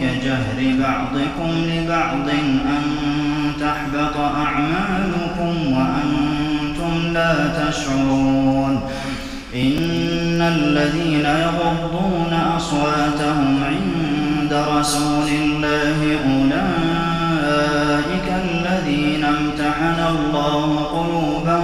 كجهر بعضكم لبعض أن تحبط أعمالكم وأنتم لا تشعرون. إن الذين يغضون أصواتهم عند رسول الله أولئك الذين امتحن الله قلوبهم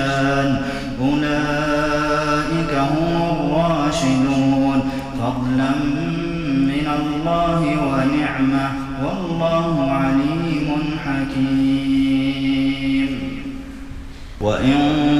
والعصيان أولئك هم الراشدون فضلا من الله ونعمة والله عليم حكيم. وإن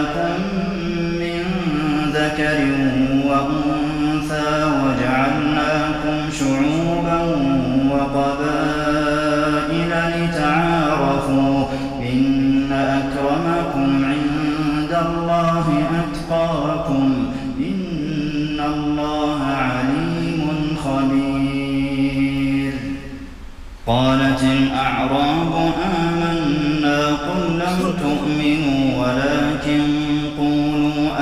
ذكر وأنثى وجعلناكم شعوبا وقبائل لتعارفوا إن أكرمكم عند الله أتقاكم إن الله عليم خبير. قالت الأعراب آمنا قل لم تؤمنوا ولكن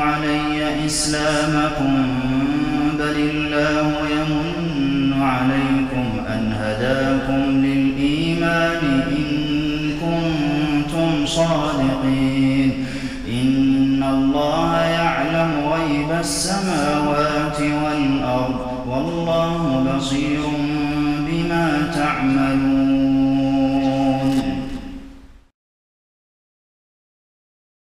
علي إسلامكم بل الله يمن عليكم أن هداكم للإيمان إن كنتم صادقين. إن الله يعلم غيب السماوات والأرض والله بصير بما تعملون.